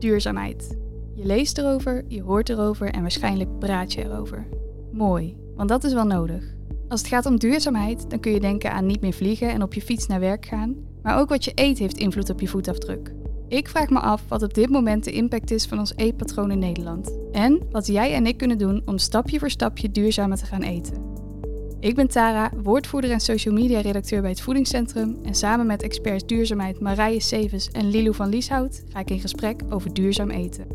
Duurzaamheid. Je leest erover, je hoort erover en waarschijnlijk praat je erover. Mooi, want dat is wel nodig. Als het gaat om duurzaamheid, dan kun je denken aan niet meer vliegen en op je fiets naar werk gaan, maar ook wat je eet heeft invloed op je voetafdruk. Ik vraag me af wat op dit moment de impact is van ons eetpatroon in Nederland. En wat jij en ik kunnen doen om stapje voor stapje duurzamer te gaan eten. Ik ben Tara, woordvoerder en social media redacteur bij het Voedingscentrum. En samen met experts duurzaamheid Marije Sevens en Lilou van Lieshout ga ik in gesprek over duurzaam eten.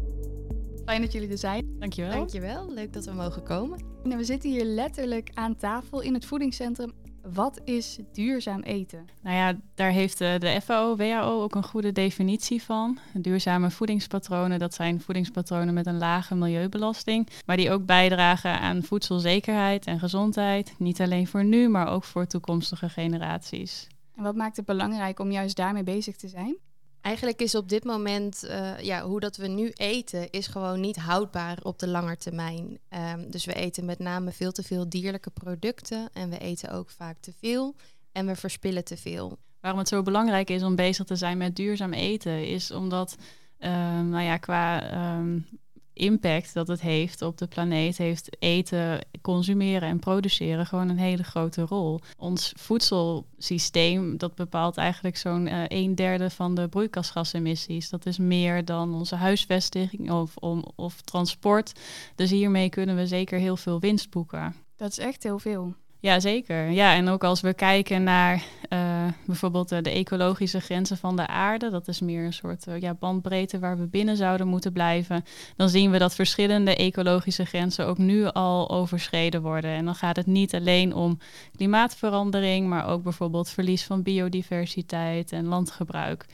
Fijn dat jullie er zijn. Dankjewel. Dankjewel, leuk dat we mogen komen. En we zitten hier letterlijk aan tafel in het Voedingscentrum wat is duurzaam eten? Nou ja, daar heeft de, de FAO, WHO ook een goede definitie van. Duurzame voedingspatronen, dat zijn voedingspatronen met een lage milieubelasting, maar die ook bijdragen aan voedselzekerheid en gezondheid. Niet alleen voor nu, maar ook voor toekomstige generaties. En wat maakt het belangrijk om juist daarmee bezig te zijn? Eigenlijk is op dit moment, uh, ja, hoe dat we nu eten, is gewoon niet houdbaar op de lange termijn. Um, dus we eten met name veel te veel dierlijke producten en we eten ook vaak te veel en we verspillen te veel. Waarom het zo belangrijk is om bezig te zijn met duurzaam eten, is omdat, um, nou ja, qua um, impact dat het heeft op de planeet, heeft eten, consumeren en produceren gewoon een hele grote rol. Ons voedselsysteem, dat bepaalt eigenlijk zo'n uh, een derde van de broeikasgasemissies. Dat is meer dan onze huisvesting of, om, of transport. Dus hiermee kunnen we zeker heel veel winst boeken. Dat is echt heel veel. Ja, zeker. Ja, en ook als we kijken naar bijvoorbeeld uh, de ecologische grenzen van de aarde, dat is meer een soort uh, ja, bandbreedte waar we binnen zouden moeten blijven, dan zien we dat verschillende ecologische grenzen ook nu al overschreden worden. En dan gaat het niet alleen om klimaatverandering, maar ook bijvoorbeeld verlies van biodiversiteit en landgebruik.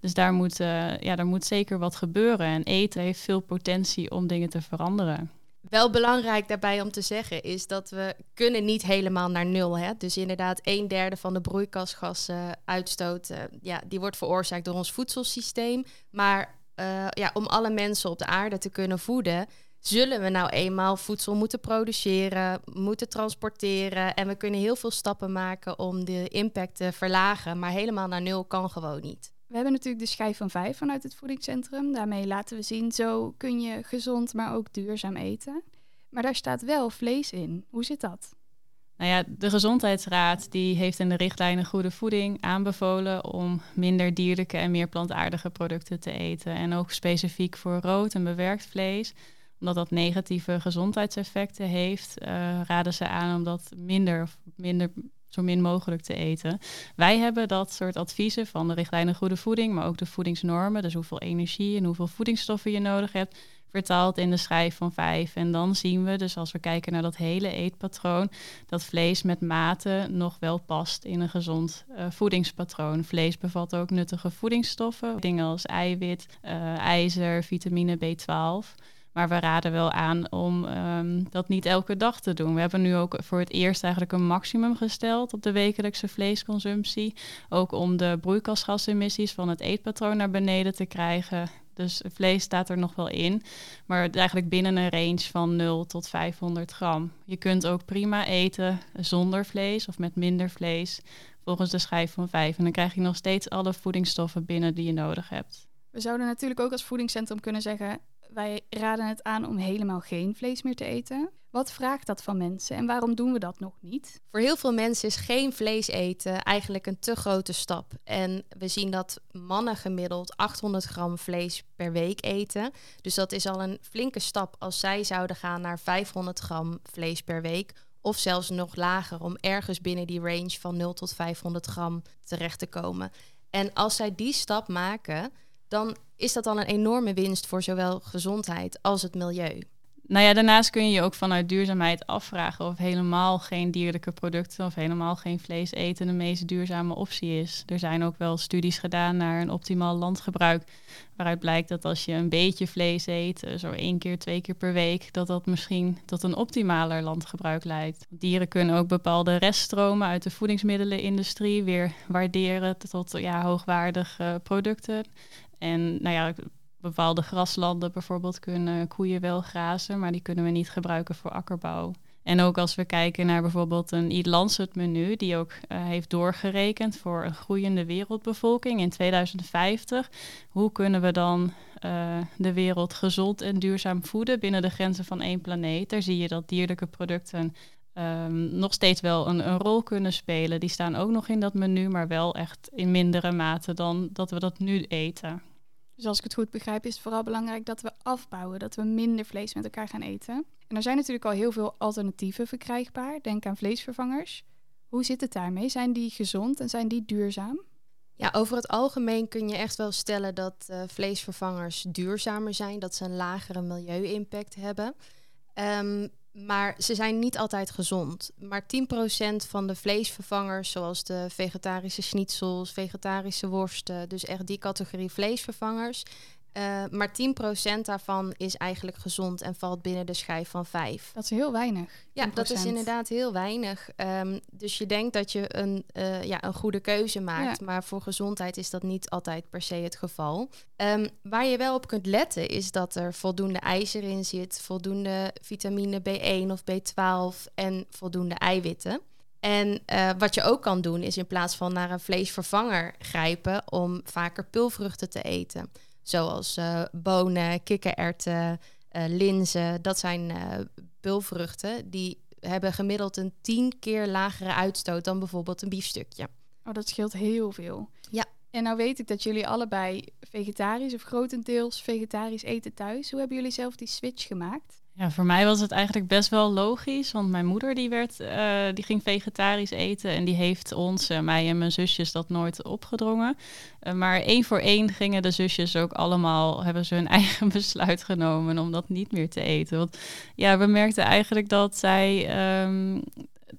Dus daar moet, ja, daar moet zeker wat gebeuren. En eten heeft veel potentie om dingen te veranderen. Wel belangrijk daarbij om te zeggen is dat we kunnen niet helemaal naar nul. Hè? Dus inderdaad, een derde van de broeikasgassen uitstoot, ja, die wordt veroorzaakt door ons voedselsysteem. Maar uh, ja, om alle mensen op de aarde te kunnen voeden, zullen we nou eenmaal voedsel moeten produceren, moeten transporteren. En we kunnen heel veel stappen maken om de impact te verlagen. Maar helemaal naar nul kan gewoon niet. We hebben natuurlijk de schijf van vijf vanuit het voedingscentrum. Daarmee laten we zien, zo kun je gezond, maar ook duurzaam eten. Maar daar staat wel vlees in. Hoe zit dat? Nou ja, de Gezondheidsraad die heeft in de richtlijnen Goede Voeding aanbevolen om minder dierlijke en meer plantaardige producten te eten. En ook specifiek voor rood en bewerkt vlees, omdat dat negatieve gezondheidseffecten heeft, uh, raden ze aan om dat minder, minder zo min mogelijk te eten. Wij hebben dat soort adviezen van de richtlijnen goede voeding, maar ook de voedingsnormen, dus hoeveel energie en hoeveel voedingsstoffen je nodig hebt, vertaald in de schijf van vijf. En dan zien we, dus als we kijken naar dat hele eetpatroon, dat vlees met mate nog wel past in een gezond uh, voedingspatroon. Vlees bevat ook nuttige voedingsstoffen, dingen als eiwit, uh, ijzer, vitamine B12. Maar we raden wel aan om um, dat niet elke dag te doen. We hebben nu ook voor het eerst eigenlijk een maximum gesteld op de wekelijkse vleesconsumptie. Ook om de broeikasgasemissies van het eetpatroon naar beneden te krijgen. Dus vlees staat er nog wel in, maar eigenlijk binnen een range van 0 tot 500 gram. Je kunt ook prima eten zonder vlees of met minder vlees, volgens de schijf van 5. En dan krijg je nog steeds alle voedingsstoffen binnen die je nodig hebt. We zouden natuurlijk ook als voedingscentrum kunnen zeggen: wij raden het aan om helemaal geen vlees meer te eten. Wat vraagt dat van mensen en waarom doen we dat nog niet? Voor heel veel mensen is geen vlees eten eigenlijk een te grote stap. En we zien dat mannen gemiddeld 800 gram vlees per week eten. Dus dat is al een flinke stap als zij zouden gaan naar 500 gram vlees per week. Of zelfs nog lager om ergens binnen die range van 0 tot 500 gram terecht te komen. En als zij die stap maken, dan is dat al een enorme winst voor zowel gezondheid als het milieu. Nou ja, daarnaast kun je je ook vanuit duurzaamheid afvragen of helemaal geen dierlijke producten of helemaal geen vlees eten de meest duurzame optie is. Er zijn ook wel studies gedaan naar een optimaal landgebruik, waaruit blijkt dat als je een beetje vlees eet, eh, zo één keer, twee keer per week, dat dat misschien tot een optimaler landgebruik leidt. Dieren kunnen ook bepaalde reststromen uit de voedingsmiddelenindustrie weer waarderen tot ja, hoogwaardige producten. En nou ja, bepaalde graslanden bijvoorbeeld kunnen koeien wel grazen, maar die kunnen we niet gebruiken voor akkerbouw. En ook als we kijken naar bijvoorbeeld een Eat Lancet menu, die ook uh, heeft doorgerekend voor een groeiende wereldbevolking in 2050. Hoe kunnen we dan uh, de wereld gezond en duurzaam voeden binnen de grenzen van één planeet? Daar zie je dat dierlijke producten um, nog steeds wel een, een, rol kunnen spelen. Die staan ook nog in dat menu, maar wel echt in mindere mate dan dat we dat nu eten. Dus als ik het goed begrijp, is het vooral belangrijk dat we afbouwen, dat we minder vlees met elkaar gaan eten. En er zijn natuurlijk al heel veel alternatieven verkrijgbaar. Denk aan vleesvervangers. Hoe zit het daarmee? Zijn die gezond en zijn die duurzaam? Ja, over het algemeen kun je echt wel stellen dat uh, vleesvervangers duurzamer zijn, dat ze een lagere milieu-impact hebben. Um, maar ze zijn niet altijd gezond. Maar 10% van de vleesvervangers, zoals de vegetarische schnitzels, vegetarische worsten, dus echt die categorie vleesvervangers, uh, maar 10% daarvan is eigenlijk gezond en valt binnen de schijf van 5. Dat is heel weinig. Ja, dat is inderdaad heel weinig. Um, dus je denkt dat je een, uh, ja, een goede keuze maakt, ja. maar voor gezondheid is dat niet altijd per se het geval. Um, waar je wel op kunt letten is dat er voldoende ijzer in zit, voldoende vitamine B1 of B12 en voldoende eiwitten. En uh, wat je ook kan doen is in plaats van naar een vleesvervanger grijpen om vaker pulvruchten te eten. Zoals uh, bonen, kikkererwten, uh, linzen. Dat zijn uh, pulvruchten die hebben gemiddeld een tien keer lagere uitstoot dan bijvoorbeeld een biefstukje. Oh, dat scheelt heel veel. Ja. En nou weet ik dat jullie allebei vegetarisch of grotendeels vegetarisch eten thuis. Hoe hebben jullie zelf die switch gemaakt? Ja, voor mij was het eigenlijk best wel logisch, want mijn moeder die werd, uh, die ging vegetarisch eten en die heeft ons, mij en mijn zusjes, dat nooit opgedrongen. Uh, maar één voor één gingen de zusjes ook allemaal, hebben ze hun eigen besluit genomen om dat niet meer te eten. Want ja, we merkten eigenlijk dat zij um,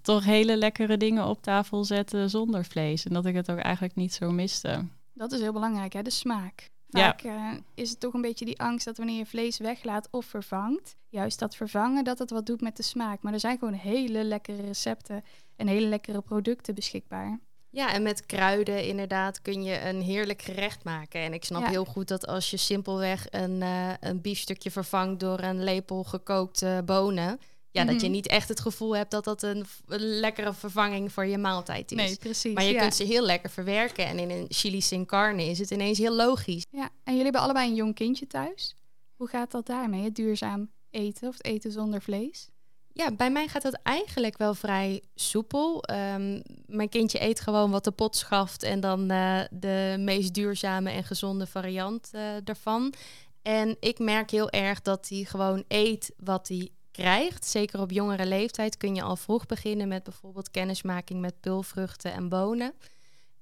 toch hele lekkere dingen op tafel zetten zonder vlees en dat ik het ook eigenlijk niet zo miste. Dat is heel belangrijk, hè? de smaak. Vaak ja. uh, is het toch een beetje die angst dat wanneer je vlees weglaat of vervangt, juist dat vervangen, dat het wat doet met de smaak. Maar er zijn gewoon hele lekkere recepten en hele lekkere producten beschikbaar. Ja, en met kruiden inderdaad kun je een heerlijk gerecht maken. En ik snap ja. heel goed dat als je simpelweg een, uh, een biefstukje vervangt door een lepel gekookte bonen, ja, dat je niet echt het gevoel hebt dat dat een, een, lekkere vervanging voor je maaltijd is. Nee, precies. Maar je ja. kunt ze heel lekker verwerken. En in een chili sin carne is het ineens heel logisch. Ja, en jullie hebben allebei een jong kindje thuis. Hoe gaat dat daarmee, het duurzaam eten of het eten zonder vlees? Ja, bij mij gaat dat eigenlijk wel vrij soepel. Um, mijn kindje eet gewoon wat de pot schaft en dan uh, de meest duurzame en gezonde variant uh, daarvan. En ik merk heel erg dat hij gewoon eet wat hij krijgt. Zeker op jongere leeftijd kun je al vroeg beginnen met bijvoorbeeld kennismaking met pulvruchten en bonen.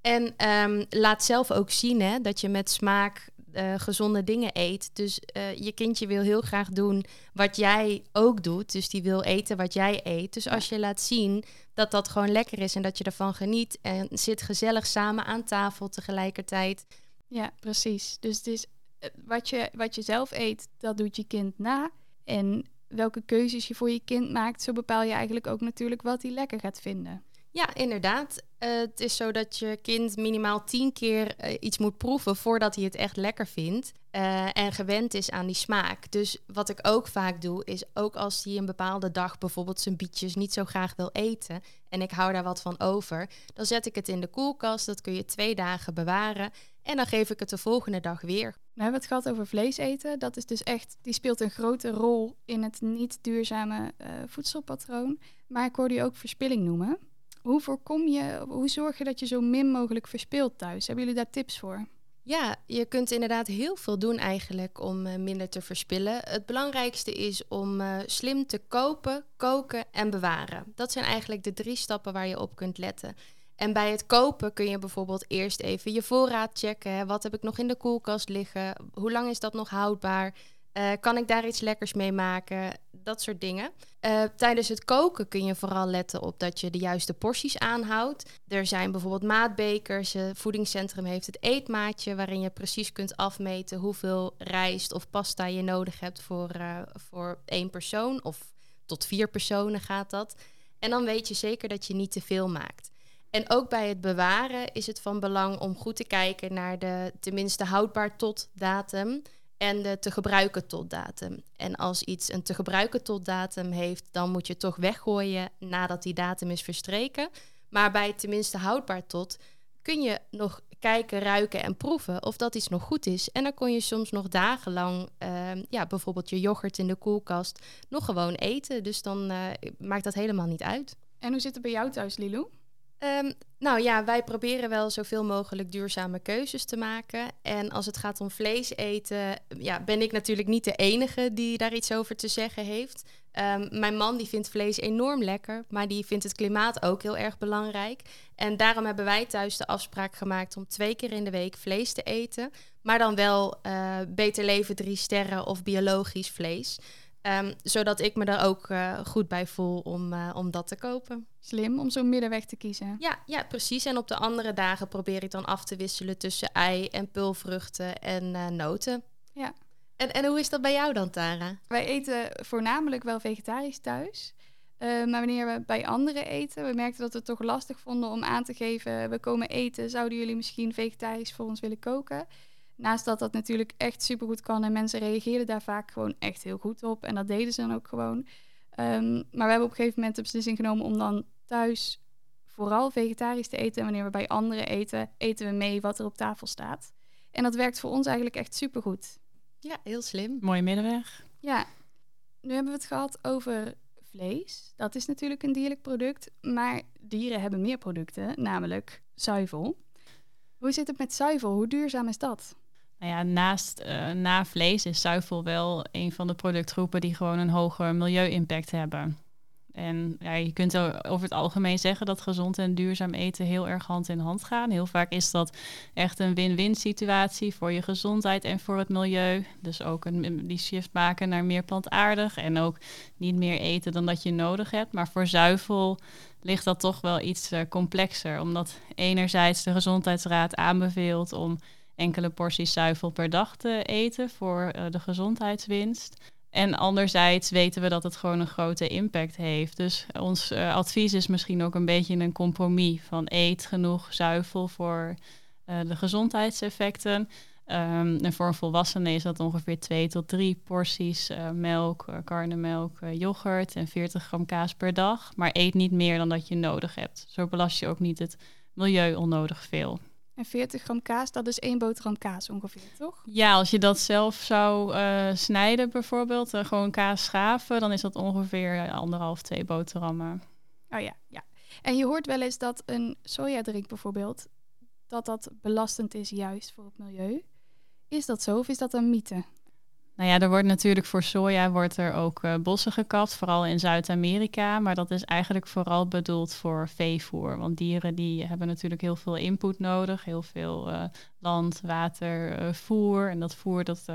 En um, laat zelf ook zien hè, dat je met smaak uh, gezonde dingen eet. Dus uh, je kindje wil heel graag doen wat jij ook doet. Dus die wil eten wat jij eet. Dus als je laat zien dat dat gewoon lekker is en dat je ervan geniet en zit gezellig samen aan tafel tegelijkertijd. Ja, precies. Dus het is uh, wat je, wat je zelf eet, dat doet je kind na. En welke keuzes je voor je kind maakt, zo bepaal je eigenlijk ook natuurlijk wat hij lekker gaat vinden. Ja, inderdaad. Uh, het is zo dat je kind minimaal tien keer uh, iets moet proeven voordat hij het echt lekker vindt. Uh, en gewend is aan die smaak. Dus wat ik ook vaak doe, is ook als hij een bepaalde dag bijvoorbeeld zijn bietjes niet zo graag wil eten. En ik hou daar wat van over. Dan zet ik het in de koelkast. Dat kun je twee dagen bewaren. En dan geef ik het de volgende dag weer. We hebben het gehad over vlees eten. Dat is dus echt, die speelt een grote rol in het niet duurzame voedselpatroon. Maar ik hoorde je ook verspilling noemen. Hoe voorkom je, hoe zorg je dat je zo min mogelijk verspilt thuis? Hebben jullie daar tips voor? Ja, je kunt inderdaad heel veel doen eigenlijk om uh, minder te verspillen. Het belangrijkste is om uh, slim te kopen, koken en bewaren. Dat zijn eigenlijk de drie stappen waar je op kunt letten. En bij het kopen kun je bijvoorbeeld eerst even je voorraad checken. Hè. Wat heb ik nog in de koelkast liggen? Hoe lang is dat nog houdbaar? Uh, kan ik daar iets lekkers mee maken? Dat soort dingen. Uh, tijdens het koken kun je vooral letten op dat je de juiste porties aanhoudt. Er zijn bijvoorbeeld maatbekers. Het voedingscentrum heeft het eetmaatje waarin je precies kunt afmeten hoeveel rijst of pasta je nodig hebt voor, uh, voor één persoon. Of tot vier personen gaat dat. En dan weet je zeker dat je niet te veel maakt. En ook bij het bewaren is het van belang om goed te kijken naar de tenminste houdbaar tot datum. en de te gebruiken tot datum. En als iets een te gebruiken tot datum heeft, dan moet je toch weggooien nadat die datum is verstreken. Maar bij tenminste houdbaar tot kun je nog kijken, ruiken en proeven of dat iets nog goed is. En dan kon je soms nog dagenlang, uh, ja, bijvoorbeeld je yoghurt in de koelkast, nog gewoon eten. Dus dan uh, maakt dat helemaal niet uit. En hoe zit het bij jou thuis, Lilou? Um, nou ja, wij proberen wel zoveel mogelijk duurzame keuzes te maken. En als het gaat om vlees eten, ja, ben ik natuurlijk niet de enige die daar iets over te zeggen heeft. Um, mijn man die vindt vlees enorm lekker, maar die vindt het klimaat ook heel erg belangrijk. En daarom hebben wij thuis de afspraak gemaakt om twee keer in de week vlees te eten. Maar dan wel uh, beter leven drie sterren of biologisch vlees. Um, zodat ik me daar ook uh, goed bij voel om, uh, om dat te kopen. Slim om zo'n middenweg te kiezen. Ja, ja, precies. En op de andere dagen probeer ik dan af te wisselen tussen ei en pulvruchten en uh, noten. Ja. En, en hoe is dat bij jou dan, Tara? Wij eten voornamelijk wel vegetarisch thuis. maar wanneer we bij anderen eten, we merkten dat we het toch lastig vonden om aan te geven: we komen eten, zouden jullie misschien vegetarisch voor ons willen koken? Naast dat dat natuurlijk echt supergoed kan en mensen reageerden daar vaak gewoon echt heel goed op. En dat deden ze dan ook gewoon. Um, maar we hebben op een gegeven moment de beslissing genomen om dan thuis vooral vegetarisch te eten. En wanneer we bij anderen eten, eten we mee wat er op tafel staat. En dat werkt voor ons eigenlijk echt supergoed. Ja, heel slim. Mooie middenweg. Ja, nu hebben we het gehad over vlees. Dat is natuurlijk een dierlijk product. Maar dieren hebben meer producten, namelijk zuivel. Hoe zit het met zuivel? Hoe duurzaam is dat? Nou ja, naast uh, na vlees is zuivel wel een van de productgroepen die gewoon een hoger milieu-impact hebben. En ja, je kunt over het algemeen zeggen dat gezond en duurzaam eten heel erg hand in hand gaan. Heel vaak is dat echt een win-win situatie voor je gezondheid en voor het milieu. Dus ook een, die shift maken naar meer plantaardig en ook niet meer eten dan dat je nodig hebt. Maar voor zuivel ligt dat toch wel iets uh, complexer, omdat enerzijds de Gezondheidsraad aanbeveelt om enkele porties zuivel per dag te eten voor uh, de gezondheidswinst. En anderzijds weten we dat het gewoon een grote impact heeft. Dus ons uh, advies is misschien ook een beetje een compromis van eet genoeg zuivel voor de gezondheidseffecten. Um, en voor een volwassene is dat ongeveer 2 tot 3 porties melk, karnemelk, yoghurt en 40 gram kaas per dag. Maar eet niet meer dan dat je nodig hebt. Zo belast je ook niet het milieu onnodig veel. En 40 gram kaas, dat is één boterham kaas ongeveer, toch? Ja, als je dat zelf zou uh, snijden bijvoorbeeld, uh, gewoon kaas schaven, dan is dat ongeveer anderhalf, twee boterhammen. Oh ja, ja. En je hoort wel eens dat een sojadrink bijvoorbeeld, dat dat belastend is juist voor het milieu. Is dat zo of is dat een mythe? Nou ja, er wordt natuurlijk voor soja wordt er ook uh, bossen gekapt, vooral in Zuid-Amerika. Maar dat is eigenlijk vooral bedoeld voor veevoer. Want dieren die hebben natuurlijk heel veel input nodig. Heel veel uh, land, water, uh, voer. En dat voer dat,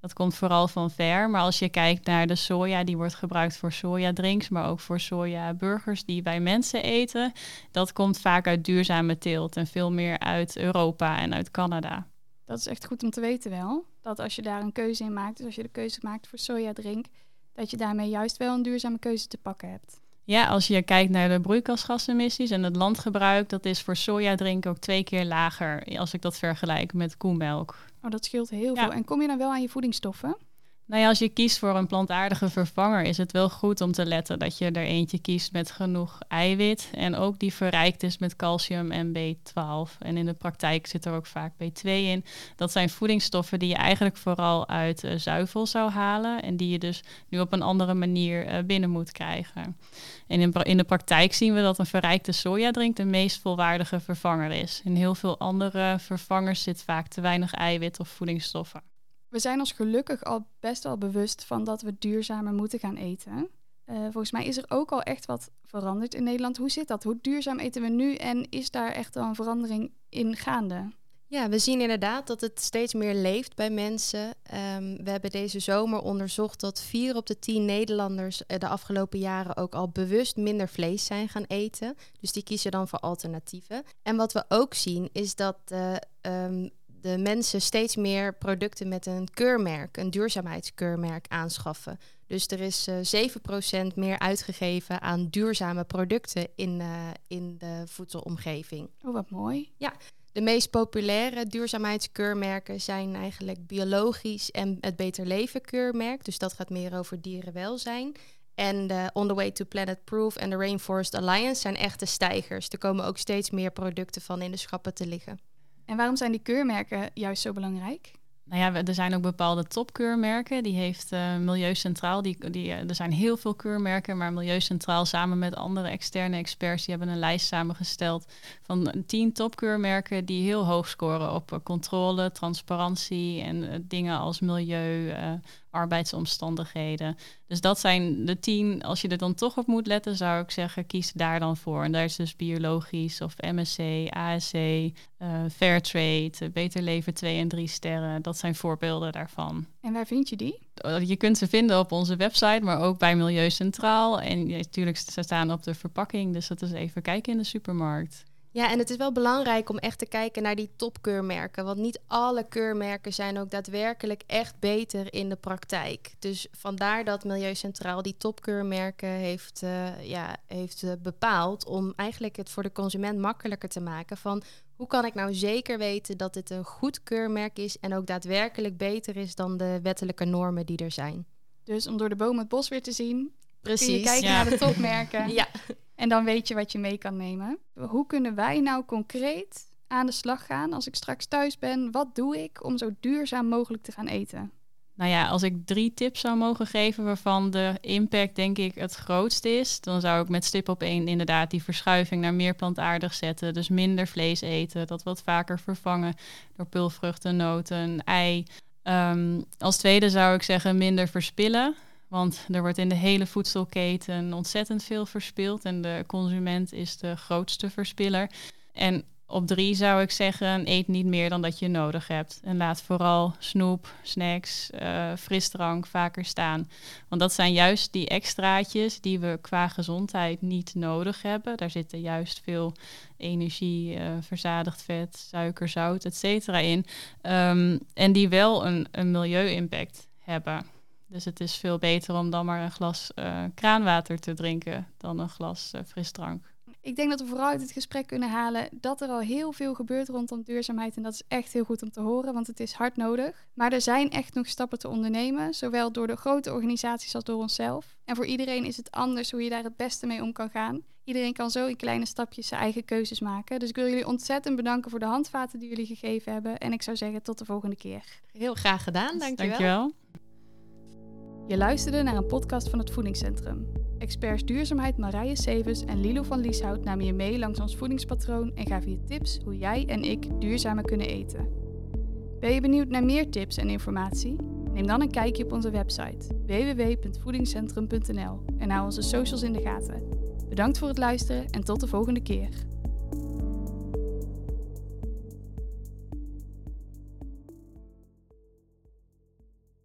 dat komt vooral van ver. Maar als je kijkt naar de soja, die wordt gebruikt voor sojadrinks, maar ook voor sojaburgers die wij mensen eten. Dat komt vaak uit duurzame teelt en veel meer uit Europa en uit Canada. Dat is echt goed om te weten wel. Dat als je daar een keuze in maakt, dus als je de keuze maakt voor sojadrink, dat je daarmee juist wel een duurzame keuze te pakken hebt. Ja, als je kijkt naar de broeikasgasemissies en het landgebruik, dat is voor sojadrink ook twee keer lager als ik dat vergelijk met koemelk. Oh, dat scheelt heel ja. veel. En kom je dan wel aan je voedingsstoffen? Nou ja, als je kiest voor een plantaardige vervanger, is het wel goed om te letten dat je er eentje kiest met genoeg eiwit en ook die verrijkt is met calcium en B12. En in de praktijk zit er ook vaak B2 in. Dat zijn voedingsstoffen die je eigenlijk vooral uit uh, zuivel zou halen en die je dus nu op een andere manier uh, binnen moet krijgen. En in, in de praktijk zien we dat een verrijkte sojadrink de meest volwaardige vervanger is. In heel veel andere vervangers zit vaak te weinig eiwit of voedingsstoffen. We zijn ons gelukkig al best wel bewust van dat we duurzamer moeten gaan eten. Uh, volgens mij is er ook al echt wat veranderd in Nederland. Hoe zit dat? Hoe duurzaam eten we nu en is daar echt al een verandering in gaande? Ja, we zien inderdaad dat het steeds meer leeft bij mensen. Um, we hebben deze zomer onderzocht dat vier op de tien Nederlanders de afgelopen jaren ook al bewust minder vlees zijn gaan eten. Dus die kiezen dan voor alternatieven. En wat we ook zien is dat uh, um, de mensen steeds meer producten met een keurmerk, een duurzaamheidskeurmerk aanschaffen. Dus er is uh, 7% meer uitgegeven aan duurzame producten in, uh, in de voedselomgeving. Oh, wat mooi. Ja, De meest populaire duurzaamheidskeurmerken zijn eigenlijk biologisch en het Beter Leven keurmerk. Dus dat gaat meer over dierenwelzijn. En de On the Way to Planet Proof en de Rainforest Alliance zijn echte stijgers. Er komen ook steeds meer producten van in de schappen te liggen. En waarom zijn die keurmerken juist zo belangrijk? Nou ja, er zijn ook bepaalde topkeurmerken. Die heeft uh, Milieu Centraal. Die, die, eh, er zijn heel veel keurmerken, maar Milieu Centraal samen met andere externe experts, die hebben een lijst samengesteld van tien topkeurmerken die heel hoog scoren op uh, controle, transparantie en dingen als milieu, arbeidsomstandigheden. Dus dat zijn de tien. Als je er dan toch op moet letten, zou ik zeggen, kies daar dan voor. En daar is dus biologisch of MSC, ASC, uh, Fairtrade, Beter Leven 2 en 3 sterren. Dat zijn voorbeelden daarvan. En waar vind je die? Je kunt ze vinden op onze website, maar ook bij Milieu Centraal. En natuurlijk, ze staan op de verpakking, dus dat is even kijken in de supermarkt. Ja, en het is wel belangrijk om echt te kijken naar die topkeurmerken. Want niet alle keurmerken zijn ook daadwerkelijk echt beter in de praktijk. Dus vandaar dat Milieu Centraal die topkeurmerken heeft, uh, ja, heeft uh, bepaald. Om eigenlijk het voor de consument makkelijker te maken. Van hoe kan ik nou zeker weten dat dit een goed keurmerk is. En ook daadwerkelijk beter is dan de wettelijke normen die er zijn. Dus om door de boom het bos weer te zien. Precies. Kun je kijken naar de topmerken. ja. En dan weet je wat je mee kan nemen. Hoe kunnen wij nou concreet aan de slag gaan als ik straks thuis ben? Wat doe ik om zo duurzaam mogelijk te gaan eten? Nou ja, als ik drie tips zou mogen geven waarvan de impact denk ik het grootst is, dan zou ik met stip op één inderdaad die verschuiving naar meer plantaardig zetten. Dus minder vlees eten, dat wat vaker vervangen door pulvruchten, noten, ei. Um, als tweede zou ik zeggen minder verspillen. Want er wordt in de hele voedselketen ontzettend veel verspild en de consument is de grootste verspiller. En op drie zou ik zeggen, eet niet meer dan dat je nodig hebt. En laat vooral snoep, snacks, uh, frisdrank vaker staan. Want dat zijn juist die extraatjes die we qua gezondheid niet nodig hebben. Daar zitten juist veel energie, uh, verzadigd vet, suiker, zout, et cetera in. Um, en die wel een, een milieu-impact hebben. Dus het is veel beter om dan maar een glas uh, kraanwater te drinken dan een glas uh, frisdrank. Ik denk dat we vooral uit het gesprek kunnen halen dat er al heel veel gebeurt rondom duurzaamheid. En dat is echt heel goed om te horen, want het is hard nodig. Maar er zijn echt nog stappen te ondernemen, zowel door de grote organisaties als door onszelf. En voor iedereen is het anders hoe je daar het beste mee om kan gaan. Iedereen kan zo in kleine stapjes zijn eigen keuzes maken. Dus ik wil jullie ontzettend bedanken voor de handvaten die jullie gegeven hebben. En ik zou zeggen tot de volgende keer. Heel graag gedaan, dankjewel. Dankjewel. Je luisterde naar een podcast van het Voedingscentrum. Experts duurzaamheid Marije Severs en Lilo van Lieshout namen je mee langs ons voedingspatroon en gaven je tips hoe jij en ik duurzamer kunnen eten. Ben je benieuwd naar meer tips en informatie? Neem dan een kijkje op onze website www.voedingscentrum.nl en hou onze socials in de gaten. Bedankt voor het luisteren en tot de volgende keer.